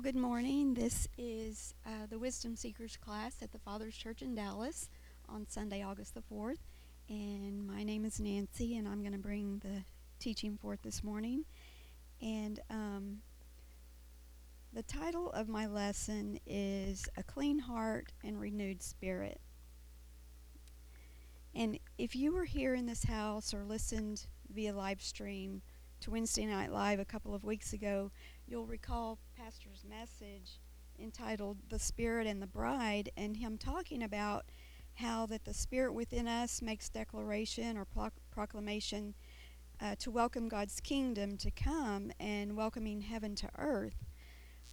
Well, good morning. This is uh, the Wisdom Seekers class at the Father's Church in Dallas on Sunday, August the 4th. And my name is Nancy, and I'm going to bring the teaching forth this morning. And um, the title of my lesson is A Clean Heart and Renewed Spirit. And if you were here in this house or listened via live stream to Wednesday Night Live a couple of weeks ago, you'll recall Pastor's message entitled The Spirit and the Bride, and him talking about how that the Spirit within us makes declaration or pro- proclamation uh, to welcome God's kingdom to come and welcoming heaven to earth.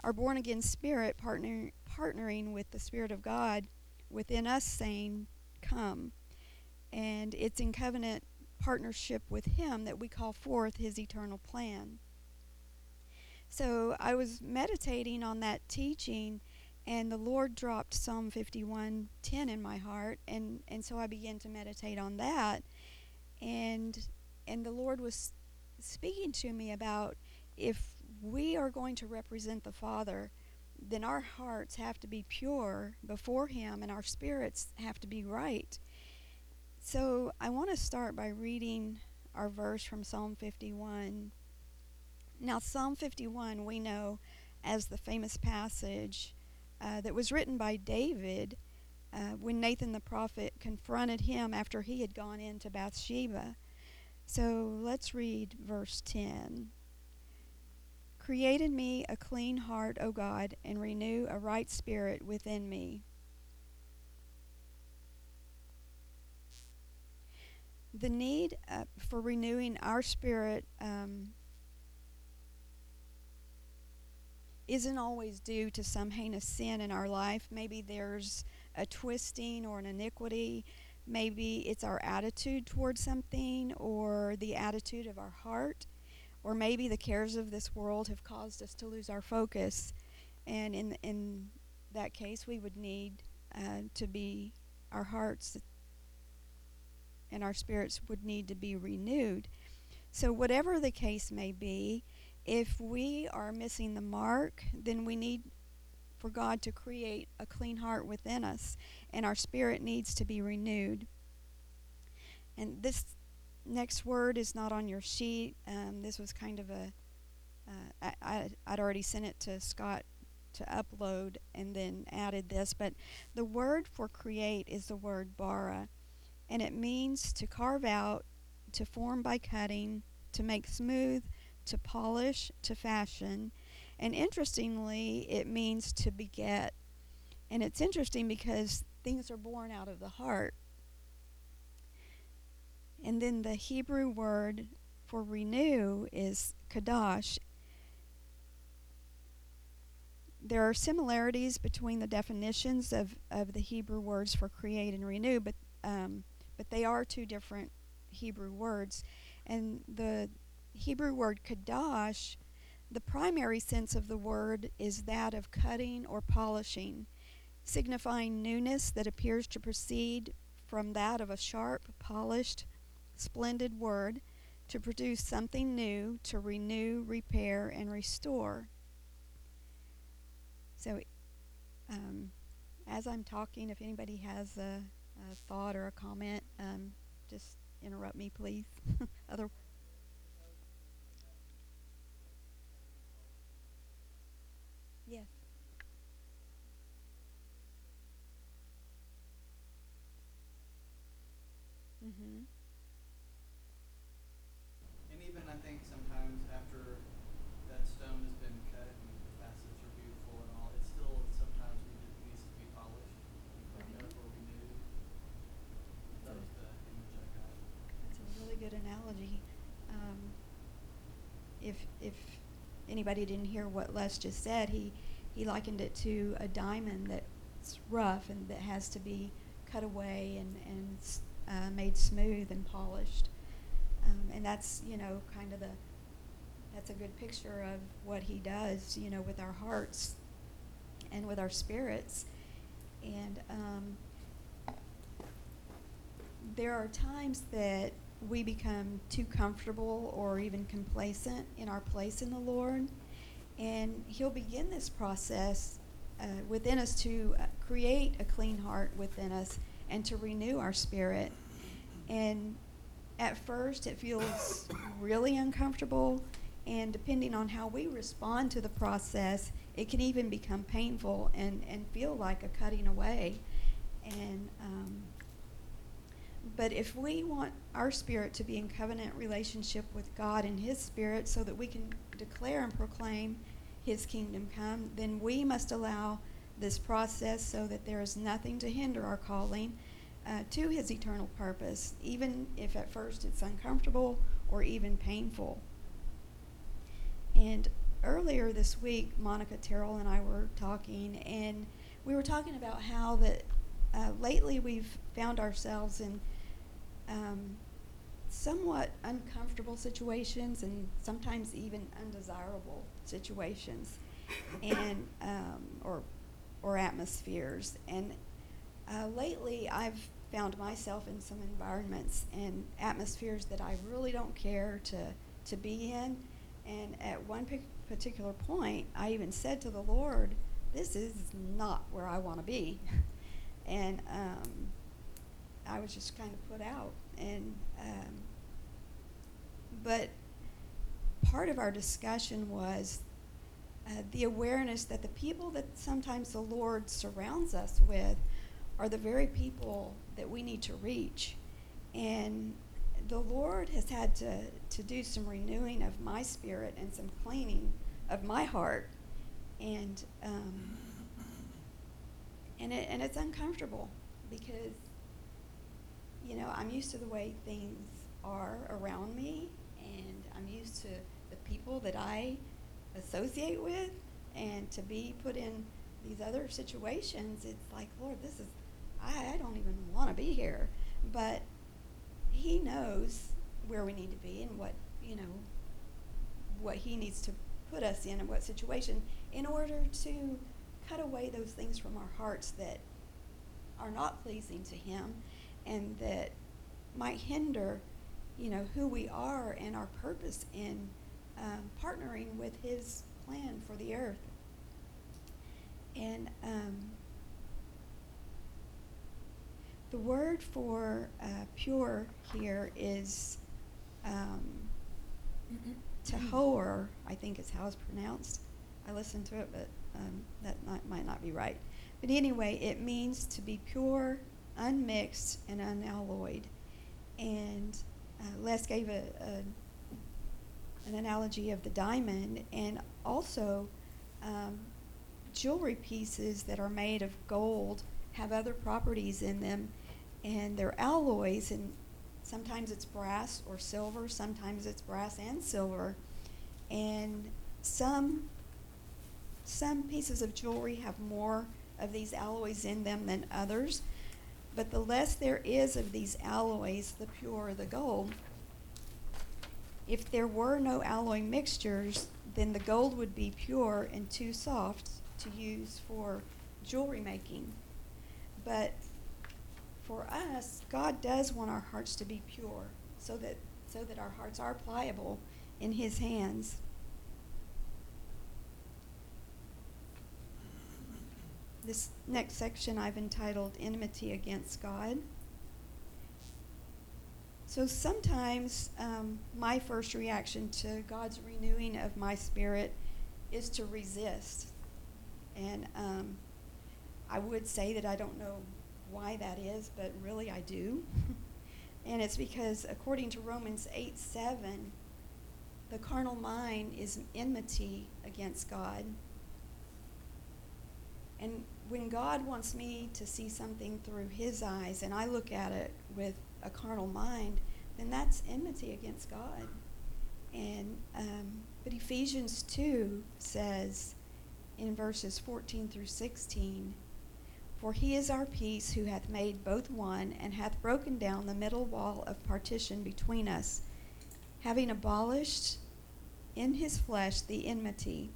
Our born again spirit partner, partnering with the Spirit of God within us saying, Come. And it's in covenant partnership with Him that we call forth His eternal plan. So I was meditating on that teaching, and the Lord dropped Psalm 51:10 in my heart, and and so I began to meditate on that, and and the Lord was speaking to me about if we are going to represent the Father, then our hearts have to be pure before Him, and our spirits have to be right. So I want to start by reading our verse from Psalm 51. Now, Psalm 51 we know as the famous passage uh, that was written by David uh, when Nathan the prophet confronted him after he had gone into Bathsheba. So let's read verse 10. Create in me a clean heart, O God, and renew a right spirit within me. The need uh, for renewing our spirit um, isn't always due to some heinous sin in our life. Maybe there's a twisting or an iniquity. Maybe it's our attitude towards something or the attitude of our heart. Or maybe the cares of this world have caused us to lose our focus. And in, in that case, we would need uh, to be, our hearts and our spirits would need to be renewed. So, whatever the case may be, if we are missing the mark, then we need for God to create a clean heart within us, and our spirit needs to be renewed. And this next word is not on your sheet. Um, this was kind of a uh, I, I'd already sent it to Scott to upload and then added this, but the word for create is the word bara, and it means to carve out, to form by cutting, to make smooth, to polish, to fashion. And interestingly, it means to beget. And it's interesting because things are born out of the heart. And then the Hebrew word for renew is kadash. There are similarities between the definitions of, of the Hebrew words for create and renew, but um, but they are two different Hebrew words. And the Hebrew word kadosh, the primary sense of the word is that of cutting or polishing, signifying newness that appears to proceed from that of a sharp, polished, splendid word to produce something new, to renew, repair, and restore. So, um, as I'm talking, if anybody has a, a thought or a comment, um, just interrupt me, please. Other. Yes. Mm-hmm. And even I think sometimes after that stone has been cut and the facets are beautiful and all, it still sometimes needs, needs to be polished, and cleaned up or renewed. That was the image I got. That's a really good analogy. Um, if if anybody didn't hear what Les just said, he he likened it to a diamond that's rough and that has to be cut away and and uh, made smooth and polished. Um, and that's you know kind of the that's a good picture of what he does you know with our hearts and with our spirits. And um, there are times that we become too comfortable or even complacent in our place in the Lord. And He'll begin this process uh, within us to uh, create a clean heart within us and to renew our spirit. And at first, it feels really uncomfortable. And depending on how we respond to the process, it can even become painful and, and feel like a cutting away. And um, but if we want our spirit to be in covenant relationship with God and His Spirit so that we can declare and proclaim His kingdom come, then we must allow this process so that there is nothing to hinder our calling uh, to His eternal purpose, even if at first it's uncomfortable or even painful. And earlier this week, Monica Terrell and I were talking, and we were talking about how that uh, lately we've found ourselves in um, somewhat uncomfortable situations and sometimes even undesirable situations and um, or or atmospheres. And uh, lately I've found myself in some environments and atmospheres that I really don't care to to be in. And at one particular point I even said to the Lord this is not where I want to be. And I was just kind of put out. And um, but part of our discussion was uh, the awareness that the people that sometimes the Lord surrounds us with are the very people that we need to reach. And the Lord has had to, to do some renewing of my spirit and some cleaning of my heart. And, um, and, it, and it's uncomfortable because you know, I'm used to the way things are around me, and I'm used to the people that I associate with, and to be put in these other situations, it's like, Lord, this is, I, I don't even want to be here. But He knows where we need to be and what, you know, what He needs to put us in and what situation in order to cut away those things from our hearts that are not pleasing to Him and that might hinder, you know, who we are and our purpose in um, partnering with His plan for the earth. And um, the word for uh, pure here is um, tahor, I think is how it's pronounced. I listened to it, but um, that not, might not be right. But anyway, it means to be pure, unmixed and unalloyed. And uh, Les gave a, a, an analogy of the diamond, and also um, jewelry pieces that are made of gold have other properties in them, and they're alloys, and sometimes it's brass or silver, sometimes it's brass and silver, and some some pieces of jewelry have more of these alloys in them than others. But the less there is of these alloys, the purer the gold. If there were no alloy mixtures, then the gold would be pure and too soft to use for jewelry making. But for us, God does want our hearts to be pure so that so that our hearts are pliable in his hands. This next section I've entitled Enmity Against God. So sometimes um, my first reaction to God's renewing of my spirit is to resist. And um, I would say that I don't know why that is, but really I do. and it's because, according to Romans 8 7, the carnal mind is enmity against God. And when God wants me to see something through His eyes and I look at it with a carnal mind, then that's enmity against God. And um, but Ephesians two says in verses fourteen through sixteen, for He is our peace, who hath made both one, and hath broken down the middle wall of partition between us, having abolished in His flesh the enmity,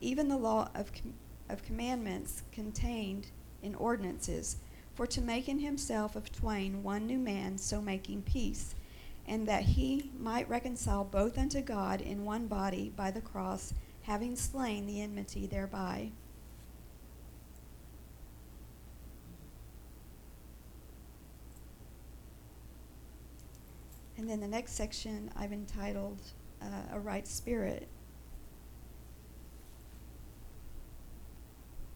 even the law of com- of commandments contained in ordinances, for to make in himself of twain one new man, so making peace, and that he might reconcile both unto God in one body by the cross, having slain the enmity thereby. And then the next section I've entitled uh, A Right Spirit.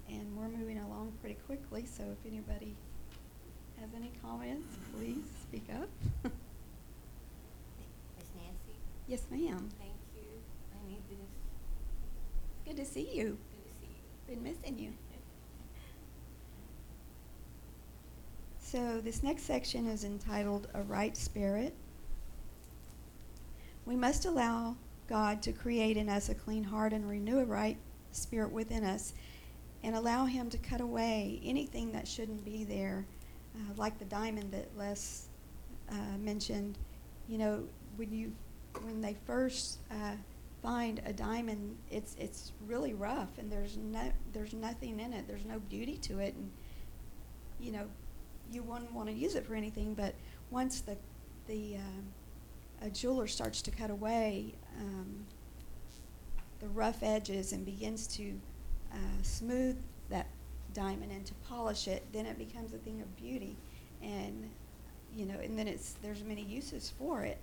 And we're moving along pretty quickly, so if anybody has any comments, please speak up. Miss Nancy, yes, ma'am. thank you. I need this. Good to see you. Good to see you. Been missing you. So, this next section is entitled A Right Spirit. We must allow God to create in us a clean heart and renew a right spirit within us, and allow Him to cut away anything that shouldn't be there, uh, like the diamond that Les uh, mentioned. You know, when you when they first uh, find a diamond, it's it's really rough, and there's no there's nothing in it. There's no beauty to it, and you know, you wouldn't want to use it for anything. But once the the um, a jeweler starts to cut away um, the rough edges and begins to uh, smooth that diamond and to polish it, then it becomes a thing of beauty, and you know, and then it's there's many uses for it,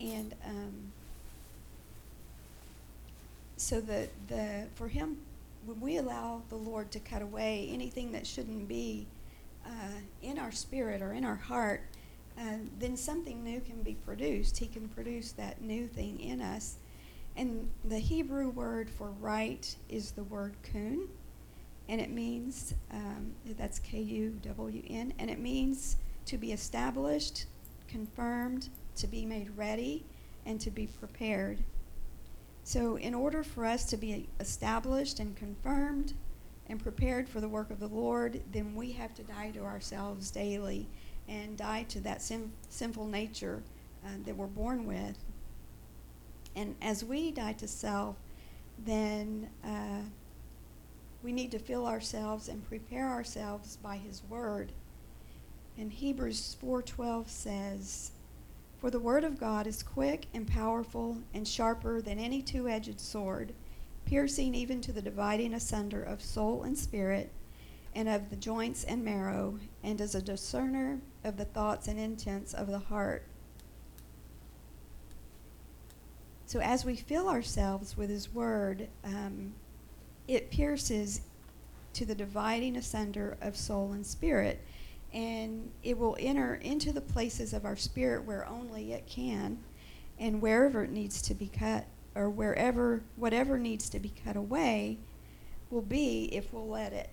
and um, so the the for him when we allow the Lord to cut away anything that shouldn't be uh, in our spirit or in our heart, uh, then something new can be produced. He can produce that new thing in us. And the Hebrew word for right is the word kun, and it means um, that's K U W N, and it means to be established, confirmed, to be made ready, and to be prepared. So, in order for us to be established and confirmed and prepared for the work of the Lord, then we have to die to ourselves daily and die to that sin- sinful nature uh, that we're born with. And as we die to self, then uh, we need to fill ourselves and prepare ourselves by His Word. And Hebrews 4:12 says, "For the Word of God is quick and powerful and sharper than any two-edged sword, piercing even to the dividing asunder of soul and spirit." and of the joints and marrow, and is a discerner of the thoughts and intents of the heart. So, as we fill ourselves with His Word, um, it pierces to the dividing asunder of soul and spirit, and it will enter into the places of our spirit where only it can, and wherever it needs to be cut, or wherever, whatever needs to be cut away, will be if we'll let it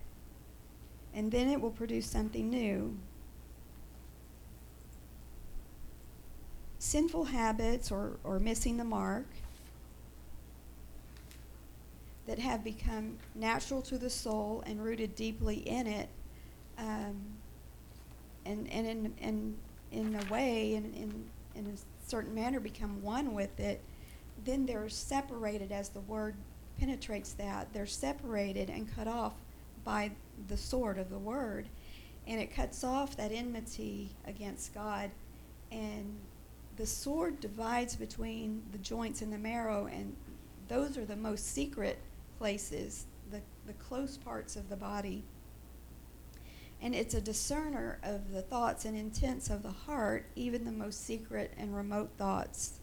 and then it will produce something new. Sinful habits or, or missing the mark that have become natural to the soul and rooted deeply in it, um, and, and in, in, in a way, in, in, in a certain manner, become one with it, then they're separated as the word penetrates that. They're separated and cut off by the sword of the word and it cuts off that enmity against God and the sword divides between the joints and the marrow and those are the most secret places the, the close parts of the body. And it's a discerner of the thoughts and intents of the heart even the most secret and remote thoughts.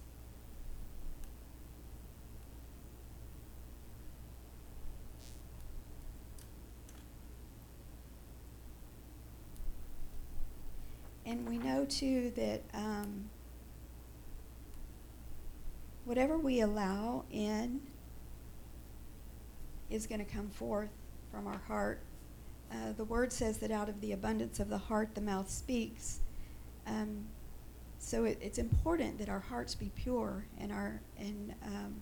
And we know too that um, whatever we allow in is going to come forth from our heart. Uh, the word says that out of the abundance of the heart, the mouth speaks. Um, so it, it's important that our hearts be pure and our and um,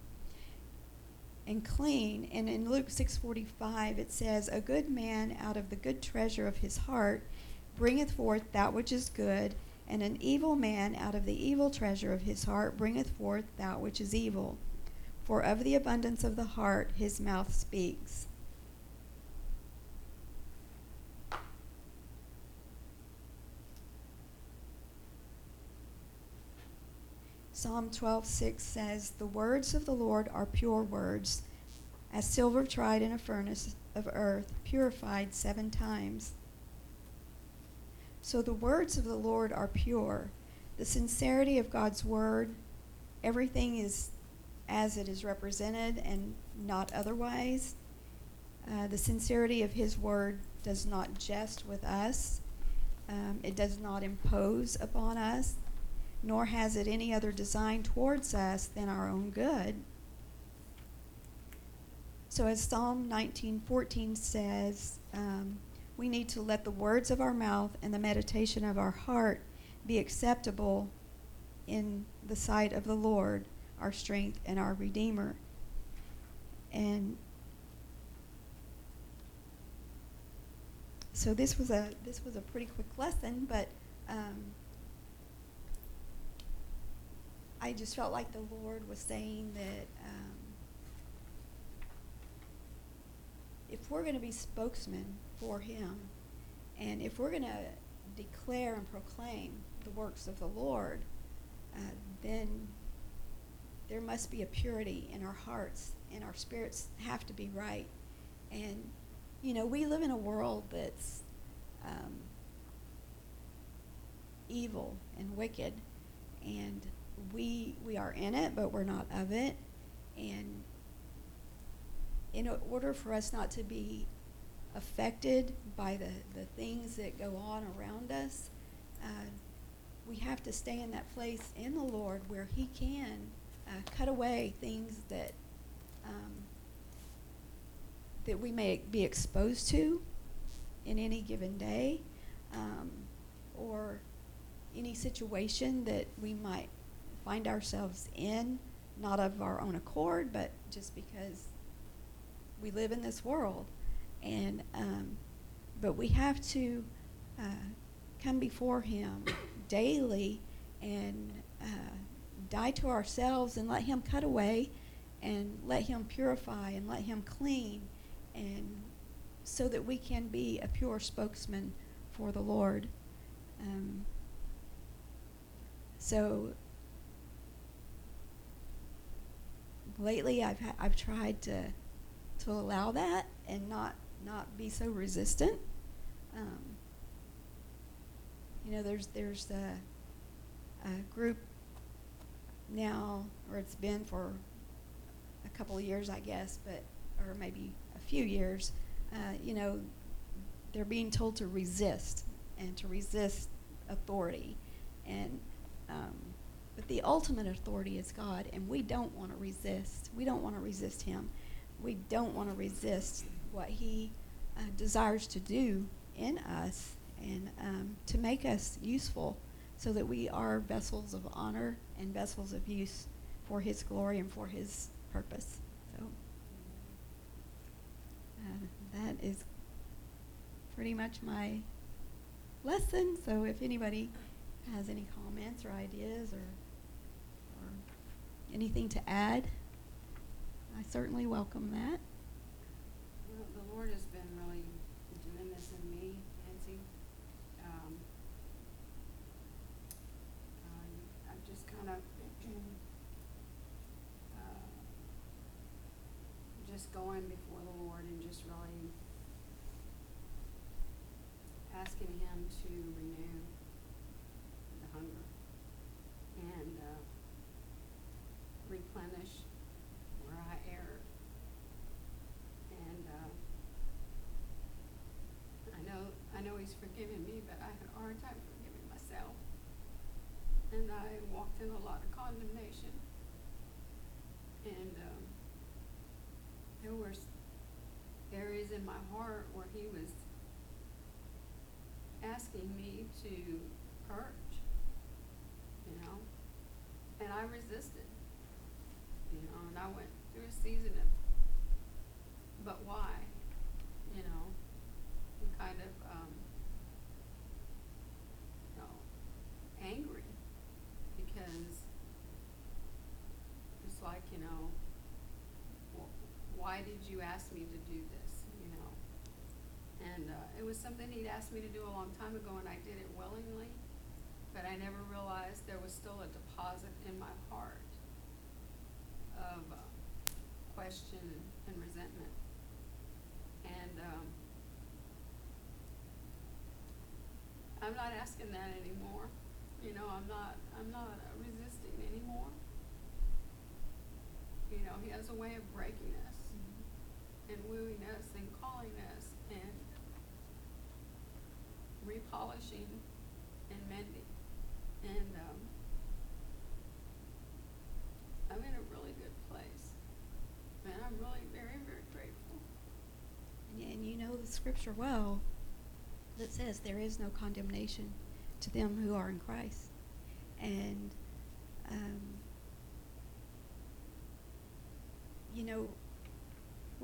and clean. And in Luke six forty five, it says, "A good man out of the good treasure of his heart." bringeth forth that which is good, and an evil man out of the evil treasure of his heart bringeth forth that which is evil. For of the abundance of the heart his mouth speaks. Psalm 12:6 says, "The words of the Lord are pure words, as silver tried in a furnace of earth, purified seven times. So the words of the Lord are pure. The sincerity of God's word, everything is as it is represented and not otherwise. Uh, the sincerity of His word does not jest with us, um, it does not impose upon us, nor has it any other design towards us than our own good. So, as Psalm 19:14 says, um, we need to let the words of our mouth and the meditation of our heart be acceptable in the sight of the Lord, our strength and our Redeemer. And so this was a this was a pretty quick lesson, but um, I just felt like the Lord was saying that um, if we're going to be spokesmen for Him, and if we're going to declare and proclaim the works of the Lord, uh, then there must be a purity in our hearts, and our spirits have to be right. And you know, we live in a world that's um, evil and wicked, and we we are in it, but we're not of it. And in order for us not to be affected by the, the things that go on around us, uh, we have to stay in that place in the Lord where He can uh, cut away things that um, that we may be exposed to in any given day, um, or any situation that we might find ourselves in, not of our own accord, but just because we live in this world. And um, but we have to uh, come before Him daily and uh, die to ourselves and let Him cut away and let Him purify and let Him clean and so that we can be a pure spokesman for the Lord. Um, so lately, I've ha- I've tried to to allow that and not not be so resistant. Um, you know, there's there's a, a group now, or it's been for a couple of years, I guess, but or maybe a few years. Uh, you know, they're being told to resist and to resist authority, and um, but the ultimate authority is God, and we don't want to resist. We don't want to resist Him. We don't want to resist what He uh, desires to do in us and um, to make us useful so that we are vessels of honor and vessels of use for His glory and for His purpose. So uh, that is pretty much my lesson. So if anybody has any comments or ideas or, or anything to add, I certainly welcome that. Lord has been really doing this in me, Nancy. Um, I've just kind of, uh, just going before the Lord and just really asking Him to renew the hunger and uh, replenish where I erred. And uh, I know Know forgiven me, but I had a hard time forgiving myself. And I walked in a lot of condemnation. And um, there were areas in my heart where He was asking me to purge, you know, and I resisted, you know, and I went through a season of, but why, why did you ask me to do this? You know, and uh, it was something he'd asked me to do a long time ago, and I did it willingly, but I never realized there was still a deposit in my heart of uh, question and resentment. And um, I'm not asking that anymore. You know, I'm not. I'm not resisting anymore. You know, he has a way of breaking it and wooing us and calling us and repolishing and mending. And, um, I'm in a really good place. And I'm really very, very grateful. And, and you know the scripture well that says there is no condemnation to them who are in Christ. And, um, you know,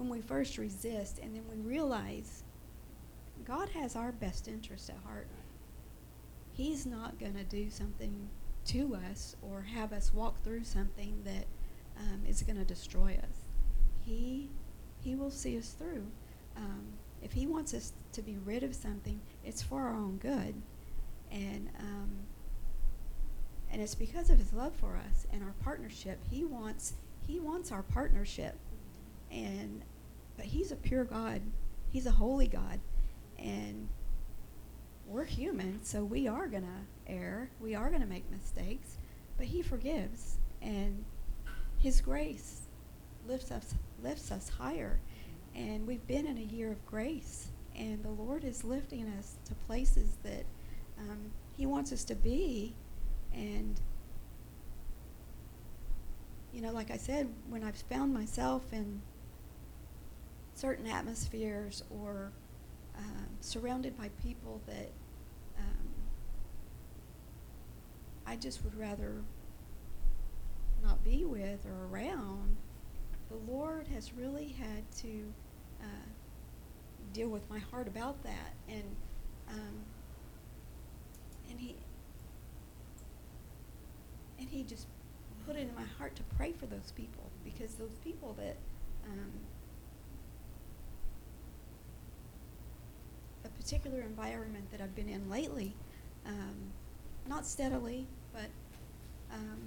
when we first resist and then we realize God has our best interest at heart, He's not going to do something to us or have us walk through something that um, is going to destroy us. He He will see us through. Um, if He wants us to be rid of something, it's for our own good, and um, and it's because of His love for us and our partnership. He wants He wants our partnership, and but He's a pure God. He's a holy God, and we're human, so we are going to err. We are going to make mistakes, but He forgives, and His grace lifts us lifts us higher. And we've been in a year of grace, and the Lord is lifting us to places that um, He wants us to be. And you know, like I said, when I've found myself in certain atmospheres or um, surrounded by people that um, I just would rather not be with or around, the Lord has really had to uh, deal with my heart about that, and um, and he and he just put it in my heart to pray for those people because those people that um, a particular environment that I've been in lately, um, not steadily, but um,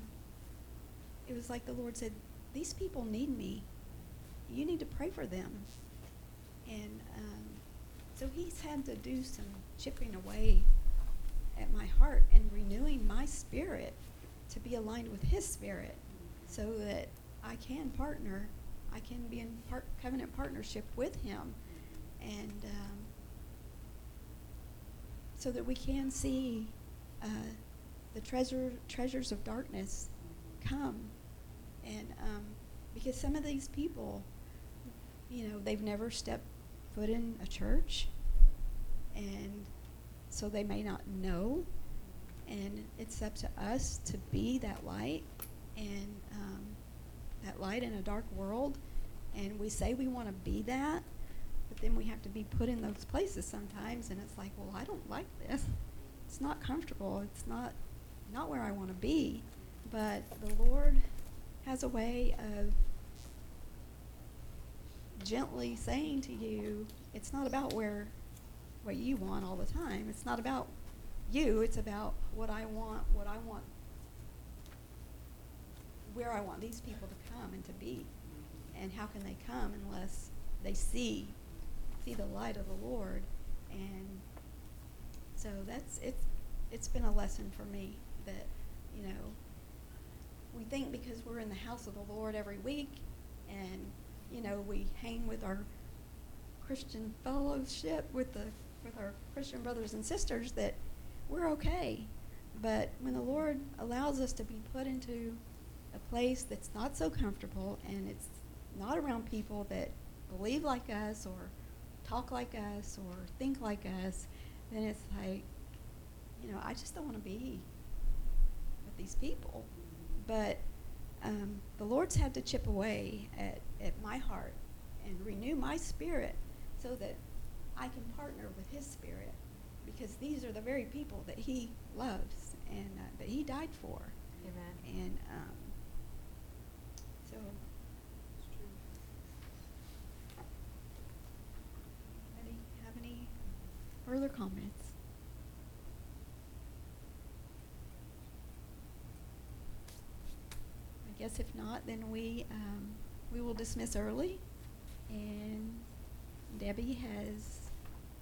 it was like the Lord said, "These people need me. You need to pray for them." And um, so He's had to do some chipping away at my heart and renewing my spirit to be aligned with His spirit, so that I can partner, I can be in part, covenant partnership with Him, and um, so that we can see uh, the treasure treasures of darkness come, and um, because some of these people, you know, they've never stepped foot in a church, and so they may not know, and it's up to us to be that light and um, that light in a dark world, and we say we want to be that, but then we have to be put in those places sometimes, and it's like, well, I don't like this. It's not comfortable. It's not not where I want to be. But the Lord has a way of gently saying to you, it's not about where what you want all the time. It's not about you. It's about what I want, what I want, where I want these people to come and to be. And how can they come unless they see see the light of the Lord? And so that's it's it's been a lesson for me that, you know, we think because we're in the house of the Lord every week and, you know, we hang with our Christian fellowship with the with our Christian brothers and sisters that we're okay. But when the Lord allows us to be put into a place that's not so comfortable and it's not around people that believe like us or talk like us or think like us, then it's like, you know, I just don't want to be with these people. But um, the Lord's had to chip away at, at my heart and renew my spirit so that I can partner with His spirit because these are the very people that He loves and uh, that He died for. Amen. And um, so, It's true. anybody have any further comments? I guess if not, then we um, we will dismiss early, and Debbie has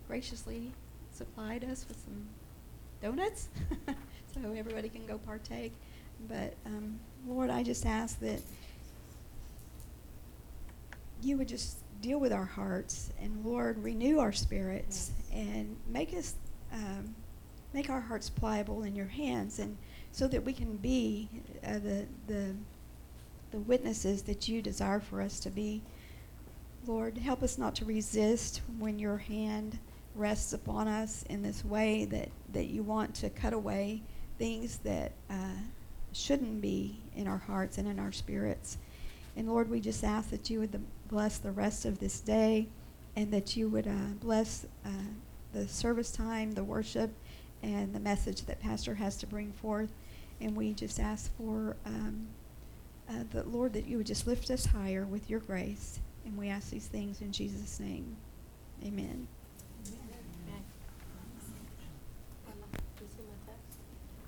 graciously supplied us with some donuts, so everybody can go partake. But um, Lord, I just ask that you would just deal with our hearts and Lord, renew our spirits and make us um, make our hearts pliable in your hands, and so that we can be uh, the the the witnesses that you desire for us to be. Lord, help us not to resist when your hand rests upon us in this way that, that you want to cut away things that uh, shouldn't be in our hearts and in our spirits. And Lord, we just ask that you would the, bless the rest of this day and that you would uh, bless uh, the service time, the worship, and the message that Pastor has to bring forth. And we just ask for um, uh, the Lord that you would just lift us higher with your grace. And we ask these things in Jesus' name. Amen.